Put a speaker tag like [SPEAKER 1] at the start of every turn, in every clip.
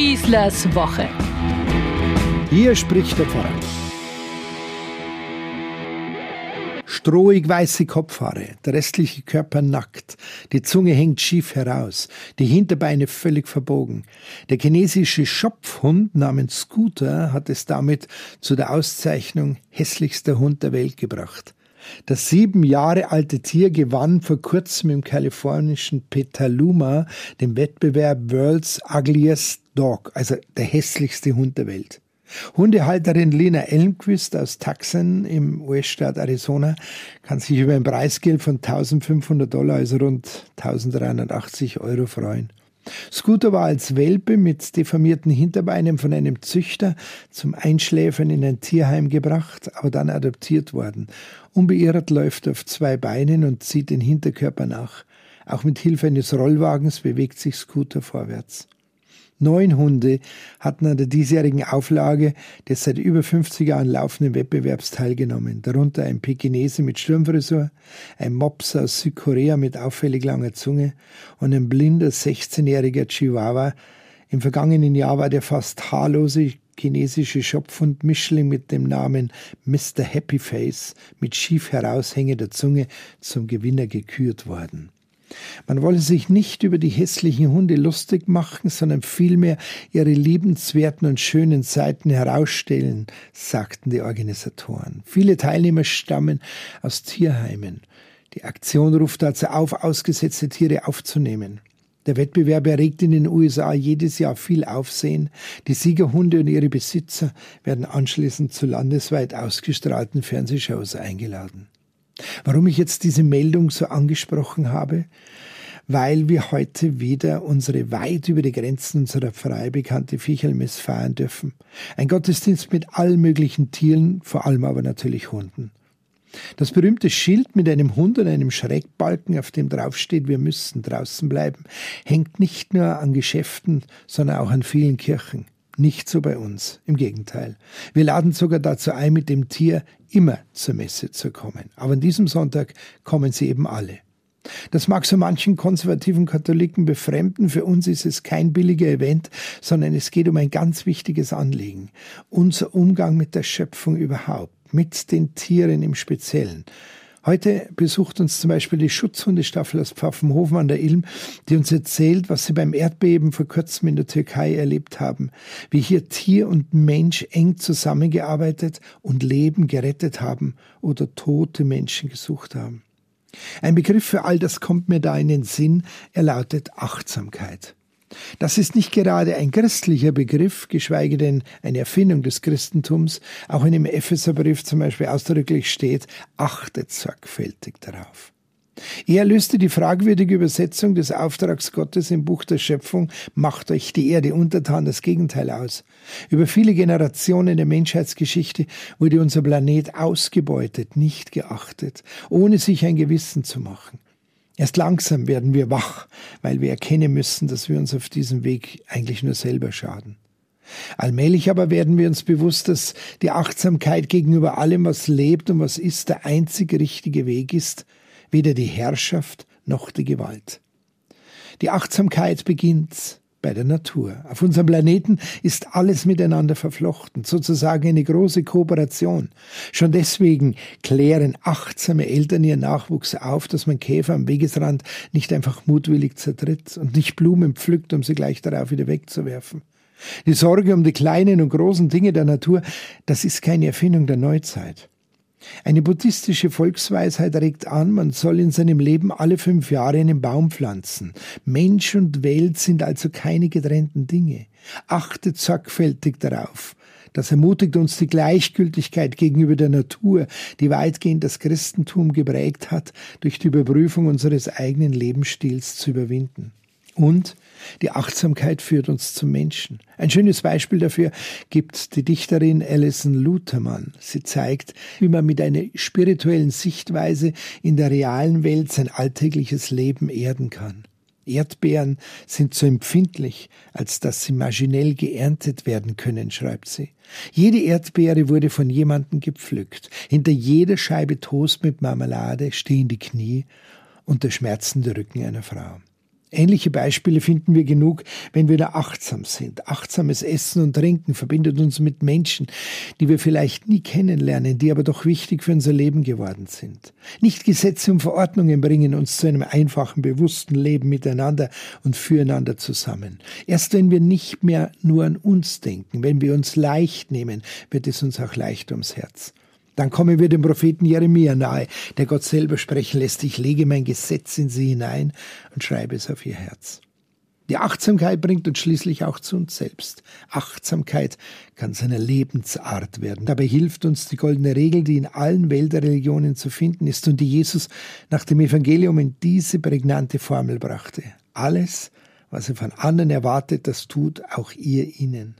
[SPEAKER 1] Schießlers Woche.
[SPEAKER 2] Hier spricht der Pfarrer. Strohig weiße Kopfhaare, der restliche Körper nackt, die Zunge hängt schief heraus, die Hinterbeine völlig verbogen. Der chinesische Schopfhund namens Scooter hat es damit zu der Auszeichnung hässlichster Hund der Welt gebracht. Das sieben Jahre alte Tier gewann vor kurzem im kalifornischen Petaluma den Wettbewerb World's Ugliest Dog, also der hässlichste Hund der Welt. Hundehalterin Lena Elmquist aus Tucson im US-Staat Arizona kann sich über ein Preisgeld von 1500 Dollar, also rund 1380 Euro freuen. Scooter war als Welpe mit deformierten Hinterbeinen von einem Züchter zum Einschläfern in ein Tierheim gebracht, aber dann adoptiert worden. Unbeirrt läuft er auf zwei Beinen und zieht den Hinterkörper nach. Auch mit Hilfe eines Rollwagens bewegt sich Scooter vorwärts. Neun Hunde hatten an der diesjährigen Auflage des seit über 50 Jahren laufenden Wettbewerbs teilgenommen, darunter ein Pekinese mit Sturmfrisur, ein Mops aus Südkorea mit auffällig langer Zunge und ein blinder 16-jähriger Chihuahua. Im vergangenen Jahr war der fast haarlose chinesische Schopfhund Mischling mit dem Namen Mr. Happy Face mit schief heraushängender Zunge zum Gewinner gekürt worden. Man wolle sich nicht über die hässlichen Hunde lustig machen, sondern vielmehr ihre liebenswerten und schönen Seiten herausstellen, sagten die Organisatoren. Viele Teilnehmer stammen aus Tierheimen. Die Aktion ruft dazu auf, ausgesetzte Tiere aufzunehmen. Der Wettbewerb erregt in den USA jedes Jahr viel Aufsehen. Die Siegerhunde und ihre Besitzer werden anschließend zu landesweit ausgestrahlten Fernsehshows eingeladen. Warum ich jetzt diese Meldung so angesprochen habe? Weil wir heute wieder unsere weit über die Grenzen unserer frei bekannte Fichelmess feiern dürfen. Ein Gottesdienst mit allen möglichen Tieren, vor allem aber natürlich Hunden. Das berühmte Schild mit einem Hund und einem Schrägbalken, auf dem draufsteht, wir müssen draußen bleiben, hängt nicht nur an Geschäften, sondern auch an vielen Kirchen. Nicht so bei uns, im Gegenteil. Wir laden sogar dazu ein, mit dem Tier immer zur Messe zu kommen. Aber an diesem Sonntag kommen sie eben alle. Das mag so manchen konservativen Katholiken befremden, für uns ist es kein billiger Event, sondern es geht um ein ganz wichtiges Anliegen. Unser Umgang mit der Schöpfung überhaupt, mit den Tieren im Speziellen. Heute besucht uns zum Beispiel die Schutzhundestaffel aus Pfaffenhofen an der Ilm, die uns erzählt, was sie beim Erdbeben vor kurzem in der Türkei erlebt haben, wie hier Tier und Mensch eng zusammengearbeitet und Leben gerettet haben oder tote Menschen gesucht haben. Ein Begriff für all das kommt mir da in den Sinn, er lautet Achtsamkeit. Das ist nicht gerade ein christlicher Begriff, geschweige denn eine Erfindung des Christentums. Auch in dem Epheserbrief zum Beispiel ausdrücklich steht, achtet sorgfältig darauf. Er löste die fragwürdige Übersetzung des Auftrags Gottes im Buch der Schöpfung, macht euch die Erde untertan, das Gegenteil aus. Über viele Generationen der Menschheitsgeschichte wurde unser Planet ausgebeutet, nicht geachtet, ohne sich ein Gewissen zu machen. Erst langsam werden wir wach, weil wir erkennen müssen, dass wir uns auf diesem Weg eigentlich nur selber schaden. Allmählich aber werden wir uns bewusst, dass die Achtsamkeit gegenüber allem, was lebt und was ist, der einzig richtige Weg ist, weder die Herrschaft noch die Gewalt. Die Achtsamkeit beginnt bei der Natur. Auf unserem Planeten ist alles miteinander verflochten, sozusagen eine große Kooperation. Schon deswegen klären achtsame Eltern ihren Nachwuchs auf, dass man Käfer am Wegesrand nicht einfach mutwillig zertritt und nicht Blumen pflückt, um sie gleich darauf wieder wegzuwerfen. Die Sorge um die kleinen und großen Dinge der Natur, das ist keine Erfindung der Neuzeit. Eine buddhistische Volksweisheit regt an, man soll in seinem Leben alle fünf Jahre einen Baum pflanzen. Mensch und Welt sind also keine getrennten Dinge. Achtet sorgfältig darauf. Das ermutigt uns die Gleichgültigkeit gegenüber der Natur, die weitgehend das Christentum geprägt hat, durch die Überprüfung unseres eigenen Lebensstils zu überwinden. Und die Achtsamkeit führt uns zum Menschen. Ein schönes Beispiel dafür gibt die Dichterin Alison Lutermann. Sie zeigt, wie man mit einer spirituellen Sichtweise in der realen Welt sein alltägliches Leben erden kann. Erdbeeren sind so empfindlich, als dass sie maschinell geerntet werden können, schreibt sie. Jede Erdbeere wurde von jemandem gepflückt. Hinter jeder Scheibe Toast mit Marmelade stehen die Knie und der schmerzende Rücken einer Frau. Ähnliche Beispiele finden wir genug, wenn wir da achtsam sind. Achtsames Essen und Trinken verbindet uns mit Menschen, die wir vielleicht nie kennenlernen, die aber doch wichtig für unser Leben geworden sind. Nicht Gesetze und Verordnungen bringen uns zu einem einfachen, bewussten Leben miteinander und füreinander zusammen. Erst wenn wir nicht mehr nur an uns denken, wenn wir uns leicht nehmen, wird es uns auch leicht ums Herz. Dann kommen wir dem Propheten Jeremia nahe, der Gott selber sprechen lässt, ich lege mein Gesetz in sie hinein und schreibe es auf ihr Herz. Die Achtsamkeit bringt uns schließlich auch zu uns selbst. Achtsamkeit kann zu Lebensart werden. Dabei hilft uns die goldene Regel, die in allen Weltreligionen zu finden ist und die Jesus nach dem Evangelium in diese prägnante Formel brachte. Alles, was er von anderen erwartet, das tut auch ihr ihnen.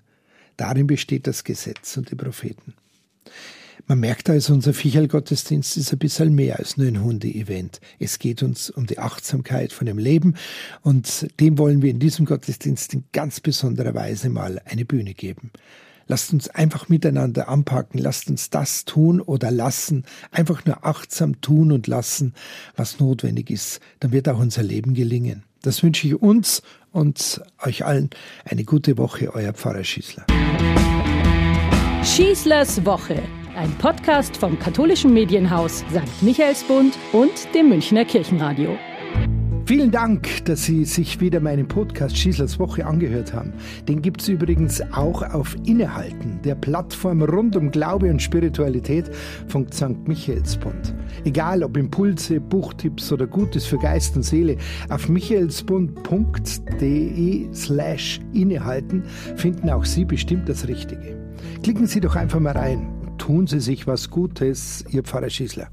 [SPEAKER 2] Darin besteht das Gesetz und die Propheten. Man merkt also, unser Viecherl-Gottesdienst ist ein bisschen mehr als nur ein Hunde-Event. Es geht uns um die Achtsamkeit von dem Leben und dem wollen wir in diesem Gottesdienst in ganz besonderer Weise mal eine Bühne geben. Lasst uns einfach miteinander anpacken, lasst uns das tun oder lassen, einfach nur achtsam tun und lassen, was notwendig ist. Dann wird auch unser Leben gelingen. Das wünsche ich uns und euch allen eine gute Woche, euer Pfarrer Schießler.
[SPEAKER 1] Schießlers Woche ein Podcast vom katholischen Medienhaus St. Michaelsbund und dem Münchner Kirchenradio.
[SPEAKER 2] Vielen Dank, dass Sie sich wieder meinen Podcast Schießlers Woche angehört haben. Den gibt es übrigens auch auf Innehalten, der Plattform rund um Glaube und Spiritualität von St. Michaelsbund. Egal ob Impulse, Buchtipps oder Gutes für Geist und Seele, auf michaelsbund.de slash innehalten finden auch Sie bestimmt das Richtige. Klicken Sie doch einfach mal rein tun Sie sich was Gutes, Ihr Pfarrer Schießler.